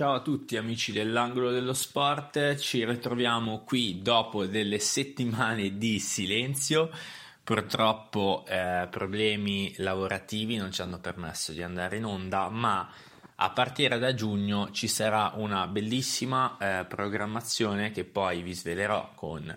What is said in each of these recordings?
Ciao a tutti amici dell'angolo dello sport, ci ritroviamo qui dopo delle settimane di silenzio. Purtroppo eh, problemi lavorativi non ci hanno permesso di andare in onda, ma a partire da giugno ci sarà una bellissima eh, programmazione che poi vi svelerò con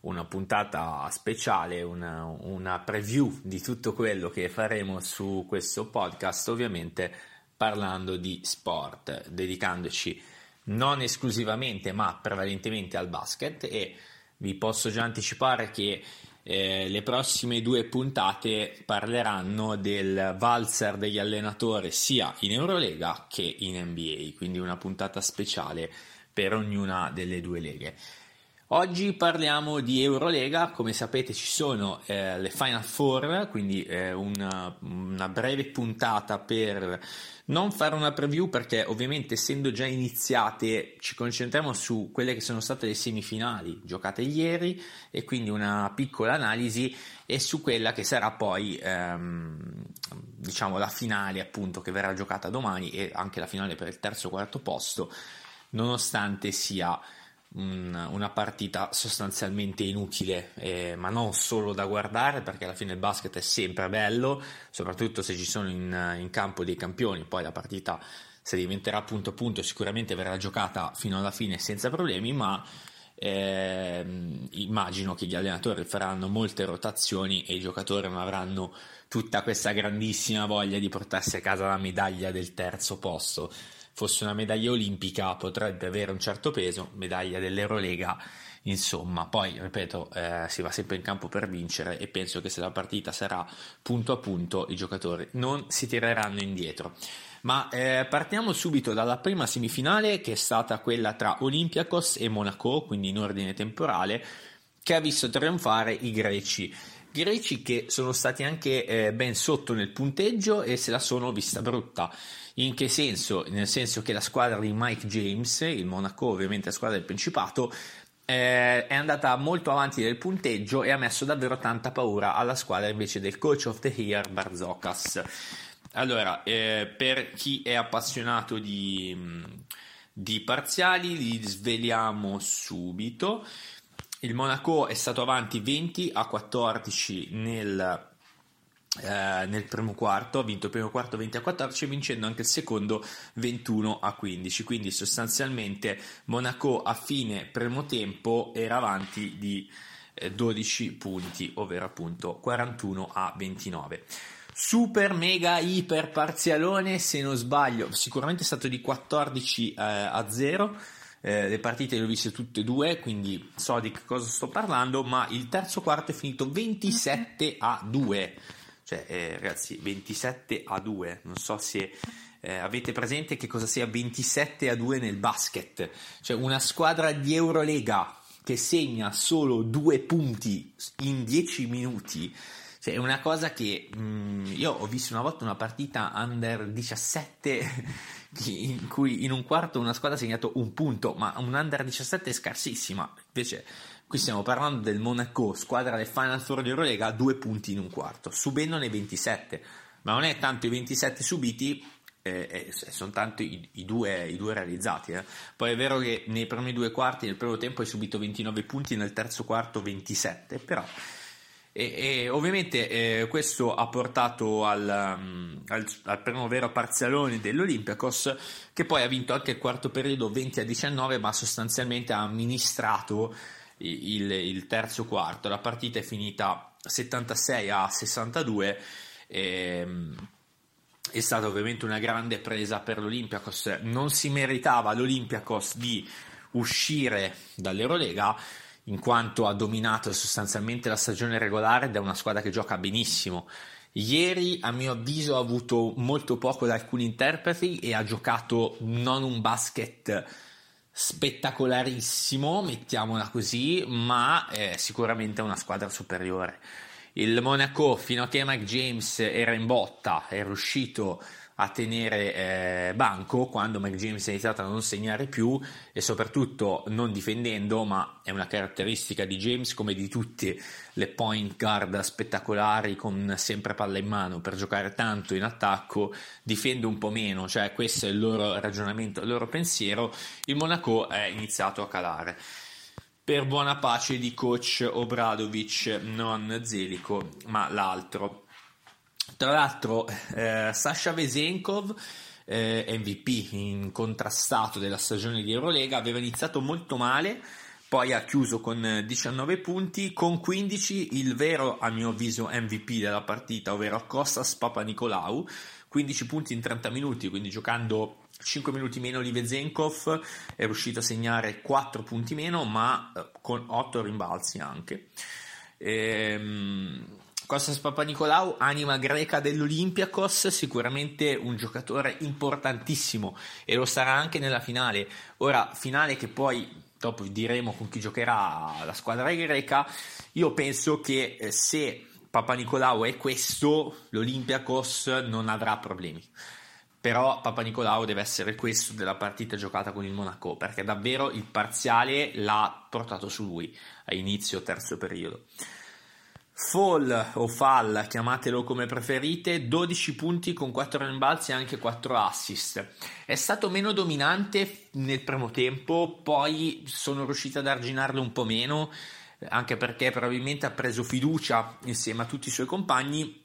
una puntata speciale, una, una preview di tutto quello che faremo su questo podcast, ovviamente parlando di sport, dedicandoci non esclusivamente ma prevalentemente al basket e vi posso già anticipare che eh, le prossime due puntate parleranno del valzer degli allenatori sia in Eurolega che in NBA, quindi una puntata speciale per ognuna delle due leghe. Oggi parliamo di Eurolega, come sapete ci sono eh, le Final Four, quindi eh, una, una, breve puntata per non fare una preview perché ovviamente essendo già iniziate ci concentriamo su quelle che sono state le semifinali giocate ieri e quindi una piccola analisi e su quella che sarà poi ehm, diciamo la finale appunto che verrà giocata domani e anche la finale per il terzo quarto posto nonostante sia una partita sostanzialmente inutile, eh, ma non solo da guardare perché alla fine il basket è sempre bello, soprattutto se ci sono in, in campo dei campioni, poi la partita se diventerà punto a punto sicuramente verrà giocata fino alla fine senza problemi, ma eh, immagino che gli allenatori faranno molte rotazioni e i giocatori non avranno tutta questa grandissima voglia di portarsi a casa la medaglia del terzo posto fosse una medaglia olimpica potrebbe avere un certo peso, medaglia dell'Eurolega, insomma, poi ripeto, eh, si va sempre in campo per vincere e penso che se la partita sarà punto a punto i giocatori non si tireranno indietro. Ma eh, partiamo subito dalla prima semifinale che è stata quella tra Olympiacos e Monaco, quindi in ordine temporale, che ha visto trionfare i greci greci che sono stati anche eh, ben sotto nel punteggio e se la sono vista brutta. In che senso? Nel senso che la squadra di Mike James, il Monaco ovviamente la squadra del Principato, eh, è andata molto avanti nel punteggio e ha messo davvero tanta paura alla squadra invece del coach of the year Barzokas. Allora, eh, per chi è appassionato di, di parziali, li sveliamo subito. Il Monaco è stato avanti 20 a 14 nel eh, nel primo quarto, ha vinto il primo quarto 20 a 14 vincendo anche il secondo 21 a 15 quindi sostanzialmente Monaco a fine primo tempo era avanti di eh, 12 punti ovvero appunto 41 a 29 super mega iper parzialone se non sbaglio sicuramente è stato di 14 eh, a 0 eh, le partite le ho viste tutte e due, quindi so di cosa sto parlando, ma il terzo quarto è finito 27 a 2 cioè eh, ragazzi 27 a 2 non so se eh, avete presente che cosa sia 27 a 2 nel basket. Cioè una squadra di Eurolega che segna solo due punti in 10 minuti cioè è una cosa che mh, mm, io ho visto una volta una partita under 17 in cui in un quarto una squadra ha segnato un punto ma un under 17 è scarsissima invece Qui stiamo parlando del Monaco, squadra del Final Four di Eurolega, due punti in un quarto, subendone 27, ma non è tanto i 27 subiti, eh, eh, sono tanto i, i, due, i due, realizzati. Eh. Poi è vero che nei primi due quarti, nel primo tempo hai subito 29 punti, nel terzo quarto 27, però... E, e ovviamente eh, questo ha portato al, um, al, al, primo vero parzialone dell'Olympiacos che poi ha vinto anche il quarto periodo 20 a 19 ma sostanzialmente ha amministrato il, il terzo quarto. La partita è finita 76 a 62. E, è stata ovviamente una grande presa per l'Olympiacos. Non si meritava l'Olympiacos di uscire dall'Eurolega in quanto ha dominato sostanzialmente la stagione regolare ed è una squadra che gioca benissimo. Ieri, a mio avviso, ha avuto molto poco da alcuni interpreti e ha giocato non un basket spettacolarissimo, mettiamola così, ma è sicuramente una squadra superiore. Il Monaco, fino a che Mike James era in botta, è riuscito a tenere eh, banco quando Mike James ha iniziato a non segnare più e soprattutto non difendendo, ma è una caratteristica di James come di tutte le point guard spettacolari con sempre palla in mano per giocare tanto in attacco, difende un po' meno, cioè questo è il loro ragionamento, il loro pensiero, il Monaco è iniziato a calare per buona pace di coach Obradovic, non Zelico, ma l'altro. Tra l'altro, eh, Sasha Vesenkov, eh, MVP incontrastato della stagione di Eurolega, aveva iniziato molto male, poi ha chiuso con 19 punti, con 15 il vero, a mio avviso, MVP della partita, ovvero Kostas Papanikolaou, 15 punti in 30 minuti, quindi giocando 5 minuti meno di Vezenkov, è riuscito a segnare 4 punti meno, ma eh, con 8 rimbalzi anche. Ehm, Kostas Papanikolaou, anima greca dell'Olympiakos, sicuramente un giocatore importantissimo e lo sarà anche nella finale. Ora, finale che poi dopo diremo con chi giocherà la squadra greca. Io penso che eh, se Papanikolaou è questo, l'Olympiakos non avrà problemi. Però Papanikolaou deve essere questo della partita giocata con il Monaco, perché davvero il parziale l'ha portato su lui a inizio terzo periodo. Fall o Fall, chiamatelo come preferite, 12 punti con 4 rimbalzi e anche 4 assist. È stato meno dominante nel primo tempo, poi sono riuscito ad arginarlo un po' meno, anche perché probabilmente ha preso fiducia insieme a tutti i suoi compagni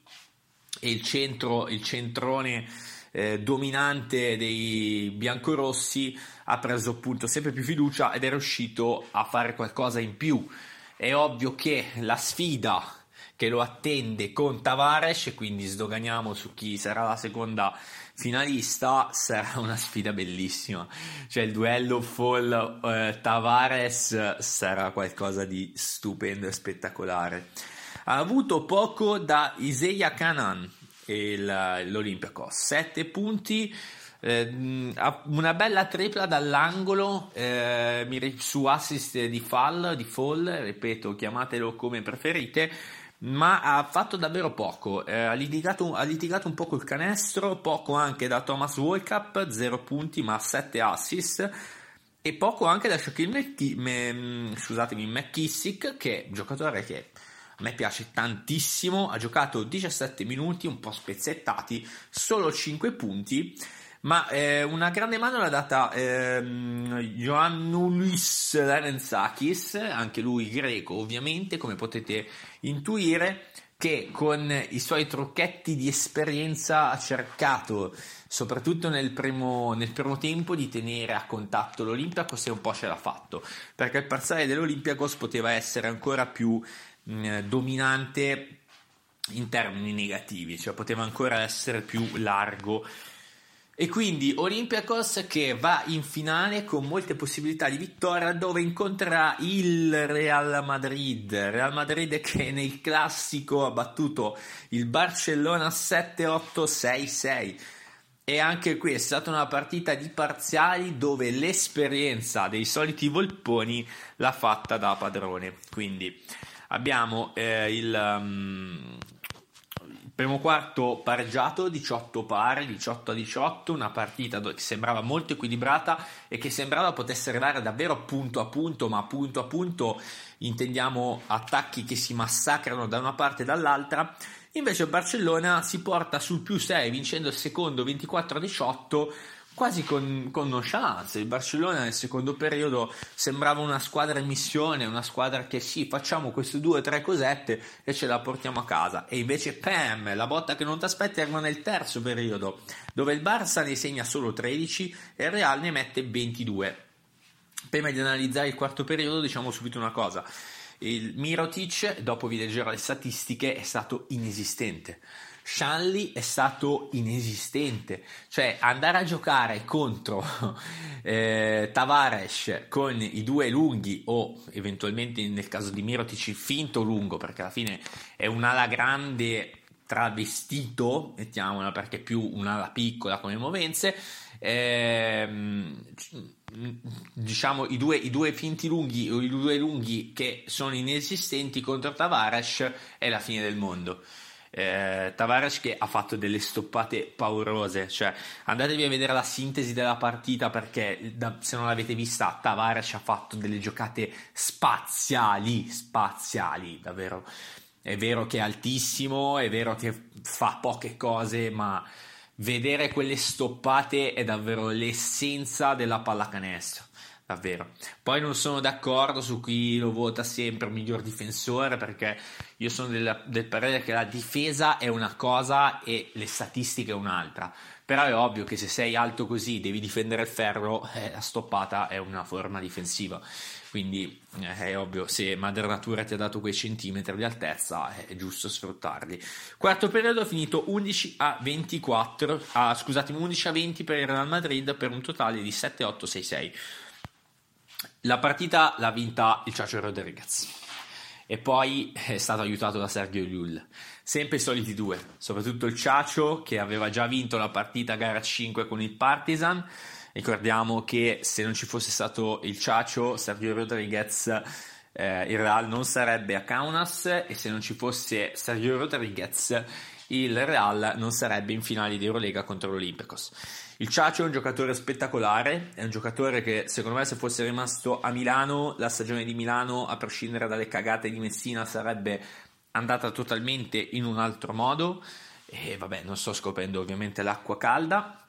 e il centro, il centrone eh, dominante dei biancorossi ha preso appunto sempre più fiducia ed è riuscito a fare qualcosa in più. È ovvio che la sfida che lo attende con Tavares, quindi sdoganiamo su chi sarà la seconda finalista, sarà una sfida bellissima. Cioè il duello Fall eh, Tavares sarà qualcosa di stupendo e spettacolare. Ha avuto poco da Isaiah Kanan, il, l'Olympiacos, 7 punti. Eh, una bella tripla dall'angolo eh, su assist di fall, di fall, ripeto, chiamatelo come preferite ma ha fatto davvero poco. Eh, ha, litigato, ha, litigato, un po' col canestro, poco anche da Thomas Walkup, 0 punti ma 7 assist. E poco anche da Shaquille McKi- scusatemi, McKissick, che è un giocatore che a me piace tantissimo. Ha giocato 17 minuti, un po' spezzettati, solo 5 punti ma eh, una grande mano l'ha data ehm, Ioannoulis Larenzakis, anche lui greco ovviamente, come potete intuire, che con i suoi trucchetti di esperienza ha cercato, soprattutto nel primo, nel primo tempo, di tenere a contatto l'Olympiacos e un po' ce l'ha fatto, perché il parziale dell'Olympiacos poteva essere ancora più mh, dominante in termini negativi, cioè poteva ancora essere più largo e quindi Olympiacos che va in finale con molte possibilità di vittoria dove incontrerà il Real Madrid. Real Madrid che nel classico ha battuto il Barcellona 7-8-6-6. E anche qui è stata una partita di parziali dove l'esperienza dei soliti Volponi l'ha fatta da padrone. Quindi abbiamo eh, il, um, Primo quarto pareggiato, 18 pari, 18 a 18, una partita che sembrava molto equilibrata e che sembrava potesse arrivare davvero punto a punto, ma punto a punto intendiamo attacchi che si massacrano da una parte e dall'altra. Invece il Barcellona si porta sul più 6 vincendo il secondo 24 a 18 quasi con, con nonchalance. Il Barcellona nel secondo periodo sembrava una squadra in missione, una squadra che sì, facciamo queste due o tre cosette e ce la portiamo a casa. E invece, pam, la botta che non ti aspetti arriva nel terzo periodo, dove il Barça ne segna solo 13 e il Real ne mette 22. Prima di analizzare il quarto periodo, diciamo subito una cosa. Il Mirotic, dopo vi leggerò le statistiche, è stato inesistente Shanley è stato inesistente, cioè andare a giocare contro eh, Tavares con i due lunghi o eventualmente nel caso di Mirotic finto lungo perché alla fine è un'ala grande travestito, mettiamola perché è più un'ala piccola come movenze, ehm, diciamo i due, i due, finti lunghi o i due lunghi che sono inesistenti contro Tavares è la fine del mondo Eh, Tavares che ha fatto delle stoppate paurose, cioè andatevi a vedere la sintesi della partita perché da, se non l'avete vista Tavares ha fatto delle giocate spaziali, spaziali, davvero. È vero che è altissimo, è vero che fa poche cose, ma vedere quelle stoppate è davvero l'essenza della pallacanestro davvero. Poi non sono d'accordo su chi lo vota sempre miglior difensore perché io sono del, del parere che la difesa è una cosa e le statistiche un'altra. Però è ovvio che se sei alto così devi difendere il ferro, eh, la stoppata è una forma difensiva. Quindi eh, è ovvio, se Madre Natura ti ha dato quei centimetri di altezza, è giusto sfruttarli. Quarto periodo finito 11 a 24, ah, scusatemi, 11 a 20 per il Real Madrid per un totale di 7-8-6-6. La partita l'ha vinta il Chacho Rodriguez e poi è stato aiutato da Sergio Llull. Sempre i soliti due, soprattutto il Ciacio che aveva già vinto la partita gara 5 con il Partizan. Ricordiamo che se non ci fosse stato il Ciacio, Sergio Rodriguez eh, il Real non sarebbe a Kaunas e se non ci fosse Sergio Rodriguez il Real non sarebbe in finale di Eurolega contro l'Olimpicos. Il Ciacio è un giocatore spettacolare, è un giocatore che secondo me se fosse rimasto a Milano, la stagione di Milano, a prescindere dalle cagate di Messina, sarebbe andata totalmente in un altro modo. E vabbè, non sto scoprendo ovviamente l'acqua calda,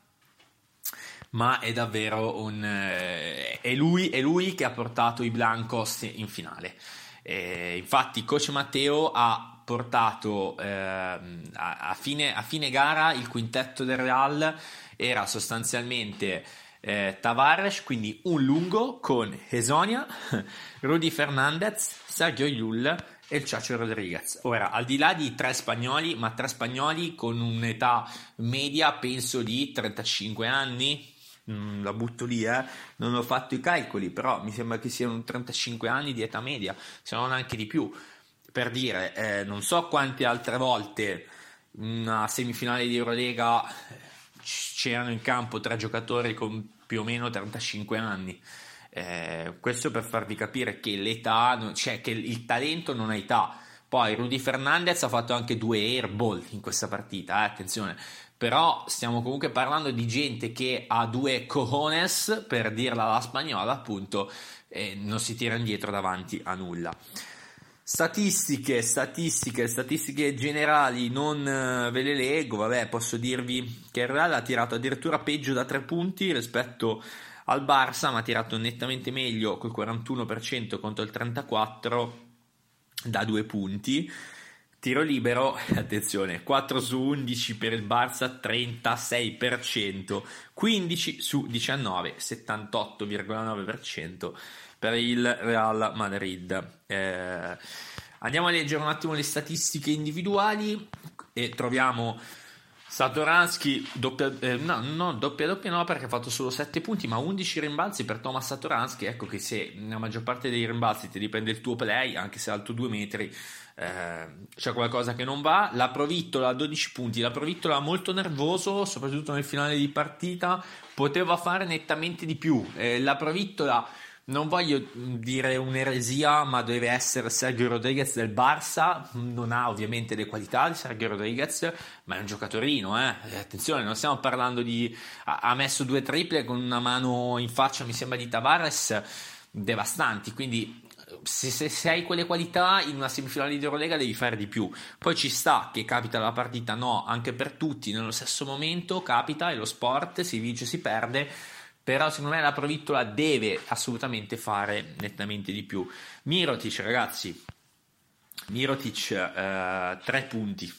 ma è davvero un... Eh, è, lui, è lui che ha portato i Blancos in finale. E infatti, coach Matteo ha portato eh, a, a, fine, a, fine, gara il quintetto del Real era sostanzialmente eh, Tavares, quindi un lungo con Hesonia, Rudy Fernandez, Sergio Llull e il Chacho Rodriguez. Ora, al di là di tre spagnoli, ma tre spagnoli con un'età media, penso di 35 anni, la butto lì, eh. non ho fatto i calcoli, però mi sembra che siano 35 anni di età media, se non anche di più. Per dire, eh, non so quante altre volte una semifinale di Eurolega c'erano in campo tre giocatori con più o meno 35 anni. Eh, questo per farvi capire che l'età, cioè che il talento non ha età. Poi Rudy Fernandez ha fatto anche due airball in questa partita, eh, attenzione. Però stiamo comunque parlando di gente che ha due cojones, per dirla alla spagnola, appunto, e non si tira indietro davanti a nulla. Statistiche, statistiche, statistiche generali non eh, ve le leggo, vabbè posso dirvi che il Real ha tirato addirittura peggio da tre punti rispetto al Barça, ma ha tirato nettamente meglio col 41% contro il 34% da due punti. Tiro libero, attenzione, 4 su 11 per il Barça, 36%, 15 su 19, 78,9% per il Real Madrid. Eh, andiamo a leggere un attimo le statistiche individuali e troviamo Satoransky doppia, eh, no, no, doppia doppia no perché ha fatto solo 7 punti ma 11 rimbalzi per Thomas Satoransky. Ecco che se nella maggior parte dei rimbalzi ti dipende il tuo play anche se alto 2 metri eh, c'è qualcosa che non va. La Provittola a 12 punti. La Provittola molto nervoso soprattutto nel finale di partita poteva fare nettamente di più. Eh, la Provittola non voglio dire un'eresia, ma deve essere Sergio Rodriguez del Barça. Non ha ovviamente le qualità di Sergio Rodriguez, ma è un giocatorino. Eh. Attenzione, non stiamo parlando di. Ha messo due triple con una mano in faccia, mi sembra di Tavares, devastanti. Quindi se, se, se, hai quelle qualità in una semifinale di Eurolega devi fare di più. Poi ci sta che capita la partita, no, anche per tutti nello stesso momento capita, è lo sport, si vince, si perde però secondo me la Provittola deve assolutamente fare nettamente di più. Mirotic, ragazzi, Mirotic eh, 3 punti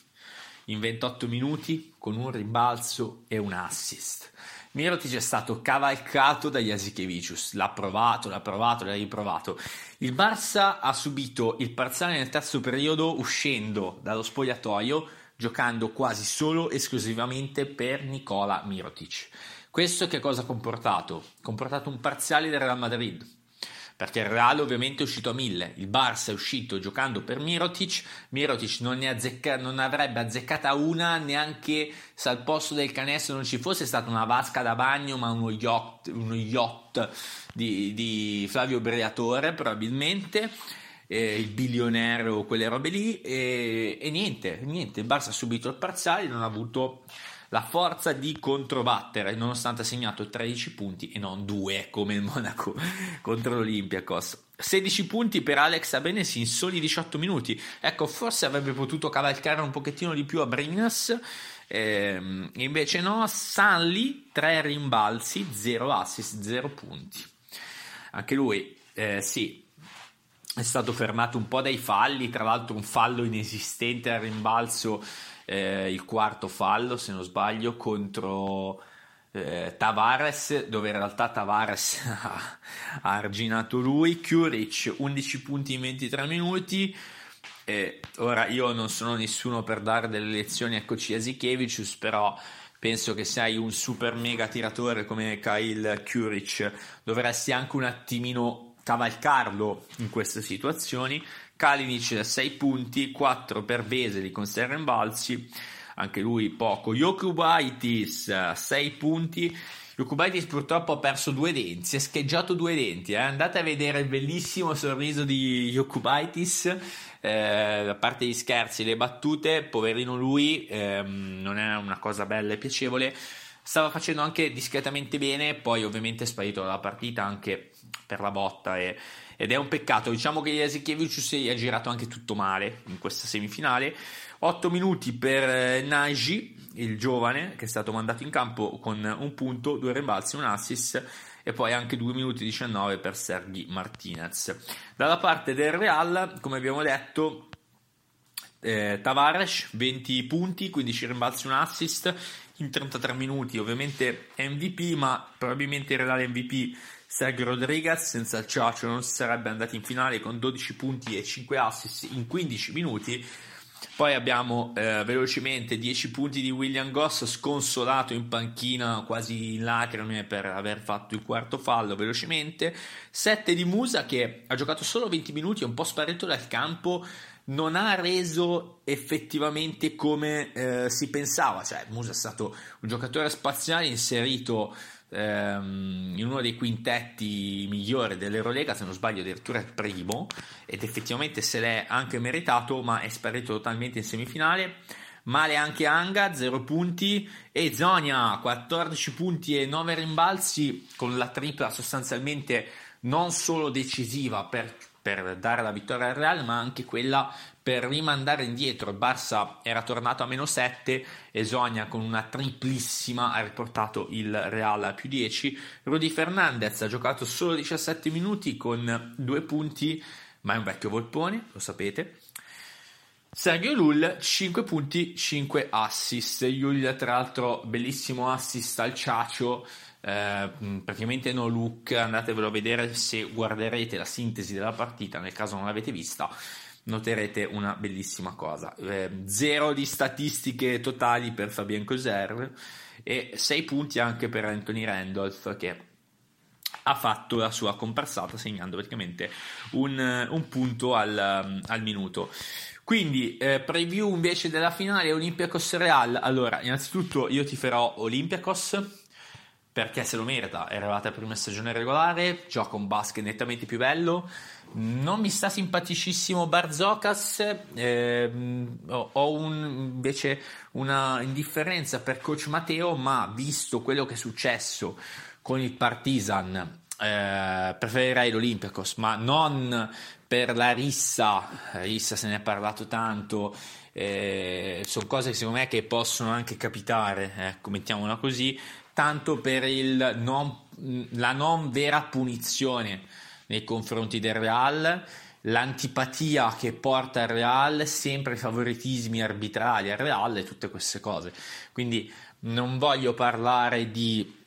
in 28 minuti con un rimbalzo e un assist. Mirotic è stato cavalcato da Jasikevicius, l'ha provato, l'ha provato, l'ha riprovato. Il Barça ha subito il parziale nel terzo periodo uscendo dallo spogliatoio, giocando quasi solo esclusivamente per Nicola Mirotic. Questo che cosa ha comportato? Ha comportato un parziale del Real Madrid, perché il Real ovviamente è uscito a mille, il Barça è uscito giocando per Mirotic, Mirotic non, azzecca, non avrebbe azzeccata una neanche se al posto del canestro non ci fosse stata una vasca da bagno, ma uno yacht, uno yacht di, di Flavio Briatore probabilmente. eh, il bilionario quelle robe lì e, e, niente, niente, il Barça ha subito il parziale, non ha avuto la forza di controbattere nonostante ha segnato 13 punti e non 2 come il Monaco contro l'Olympiacos. 16 punti per Alex Abenes in soli 18 minuti. Ecco, forse avrebbe potuto cavalcare un pochettino di più a Brinas. Eh, invece no, Sanli 3 rimbalzi, 0 assist, 0 punti. Anche lui, eh, sì, è stato fermato un po' dai falli, tra l'altro un fallo inesistente al rimbalzo, eh, il quarto fallo se non sbaglio contro eh, Tavares, dove in realtà Tavares ha, arginato lui, Kuric 11 punti in 23 minuti. Eh, ora io non sono nessuno per dare delle lezioni a Koci Asikevicius, però penso che se hai un super mega tiratore come Kyle Kuric dovresti anche un attimino cavalcarlo in queste situazioni. Kalinic 6 punti, 4 per Veseli con 6 rimbalzi, anche lui poco. Jokubaitis 6 punti. Jokubaitis purtroppo ha perso due denti, si è scheggiato due denti. Eh? Andate a vedere il bellissimo sorriso di Jokubaitis. Eh, a parte gli scherzi, le battute, poverino lui, ehm, non è una cosa bella e piacevole. Stava facendo anche discretamente bene, poi ovviamente è sparito dalla partita anche per la botta e, ed è un peccato. Diciamo che Jasikevicius ha girato anche tutto male in questa semifinale. 8 minuti per eh, Nagy, il giovane che è stato mandato in campo con un punto, due rimbalzi, un assist e poi anche 2 minuti 19 per Sergi Martinez. Dalla parte del Real, come abbiamo detto, eh, Tavares 20 punti, 15 rimbalzi, un assist in 33 minuti, ovviamente MVP, ma probabilmente il Real MVP Sergio Rodriguez senza il Ciaccio non sarebbe andati in finale con 12 punti e 5 assist in 15 minuti. Poi abbiamo eh, velocemente 10 punti di William Goss sconsolato in panchina quasi in lacrime per aver fatto il quarto fallo velocemente. 7 di Musa che ha giocato solo 20 minuti, è un po' sparito dal campo, non ha reso effettivamente come eh, si pensava. Cioè, Musa è stato un giocatore spaziale inserito ehm, in uno dei quintetti migliori dell'Eurolega, se non sbaglio addirittura il primo, ed effettivamente se l'è anche meritato, ma è sparito totalmente in semifinale. Male anche Anga, 0 punti, e Zonia, 14 punti e 9 rimbalzi, con la tripla sostanzialmente non solo decisiva per per dare la vittoria al Real, ma anche quella per rimandare indietro. Il Barça era tornato a meno 7 e Sonia con una triplissima ha riportato il Real a più 10. Rudy Fernandez ha giocato solo 17 minuti con due punti, ma è un vecchio volpone, lo sapete. Sergio Lull 5 punti, 5 assist. Lull tra l'altro bellissimo assist al Ciacio eh, praticamente no look, andatevelo a vedere se guarderete la sintesi della partita, nel caso non l'avete vista, noterete una bellissima cosa. Eh, zero di statistiche totali per Fabien Coser e 6 punti anche per Anthony Randolph che ha fatto la sua comparsata segnando praticamente un, un punto al, al, minuto. Quindi, eh, preview invece della finale Olympiacos Real. Allora, innanzitutto io ti farò Olympiacos perché se lo merita. È arrivata la prima stagione regolare, gioca un basket nettamente più bello. Non mi sta simpaticissimo Barzocas, eh, ho un, invece una indifferenza per coach Matteo, ma visto quello che è successo con il Partizan, eh, preferirei l'Olympiacos, ma non per la rissa, rissa se ne è parlato tanto, eh, sono cose che secondo me che possono anche capitare, ecco, mettiamola così, tanto per non, la non vera punizione nei confronti del Real, l'antipatia che porta al Real, sempre favoritismi arbitrali al Real e tutte queste cose. Quindi non voglio parlare di,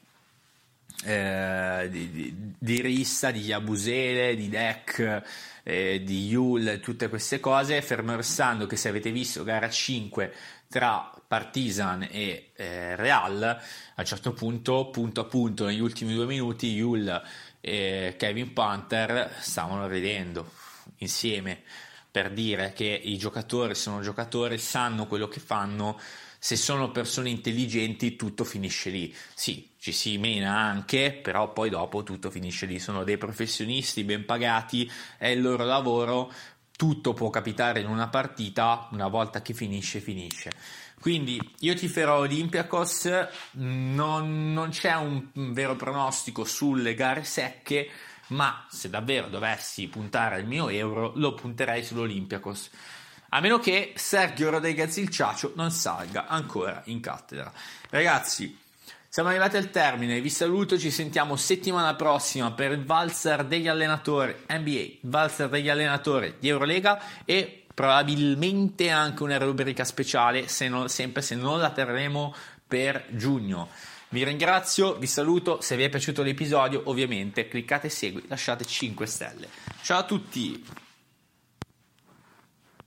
eh, di, di, Rissa, di Yabusele, di Deck, eh, di Yul, tutte queste cose, fermo restando che se avete visto gara 5 tra Partizan e eh, Real, a un certo punto, punto a punto, negli ultimi due minuti, Yul e Kevin Panther stavano vedendo insieme per dire che i giocatori sono giocatori, sanno quello che fanno, se sono persone intelligenti tutto finisce lì. Sì, ci si mena anche, però poi dopo tutto finisce lì. Sono dei professionisti ben pagati, è il loro lavoro, tutto può capitare in una partita, una volta che finisce, finisce. Quindi io ti farò Olympiacos, non, non c'è un vero pronostico sulle gare secche, ma se davvero dovessi puntare il mio euro, lo punterei sull'Olympiacos. A meno che Sergio Rodriguez il Ciacio non salga ancora in cattedra. Ragazzi, siamo arrivati al termine, vi saluto, ci sentiamo settimana prossima per il valzer degli allenatori NBA, valzer degli allenatori di Eurolega e probabilmente anche una rubrica speciale, se non, sempre se non la terremo per giugno. Vi ringrazio, vi saluto, se vi è piaciuto l'episodio ovviamente cliccate segui, lasciate 5 stelle. Ciao a tutti!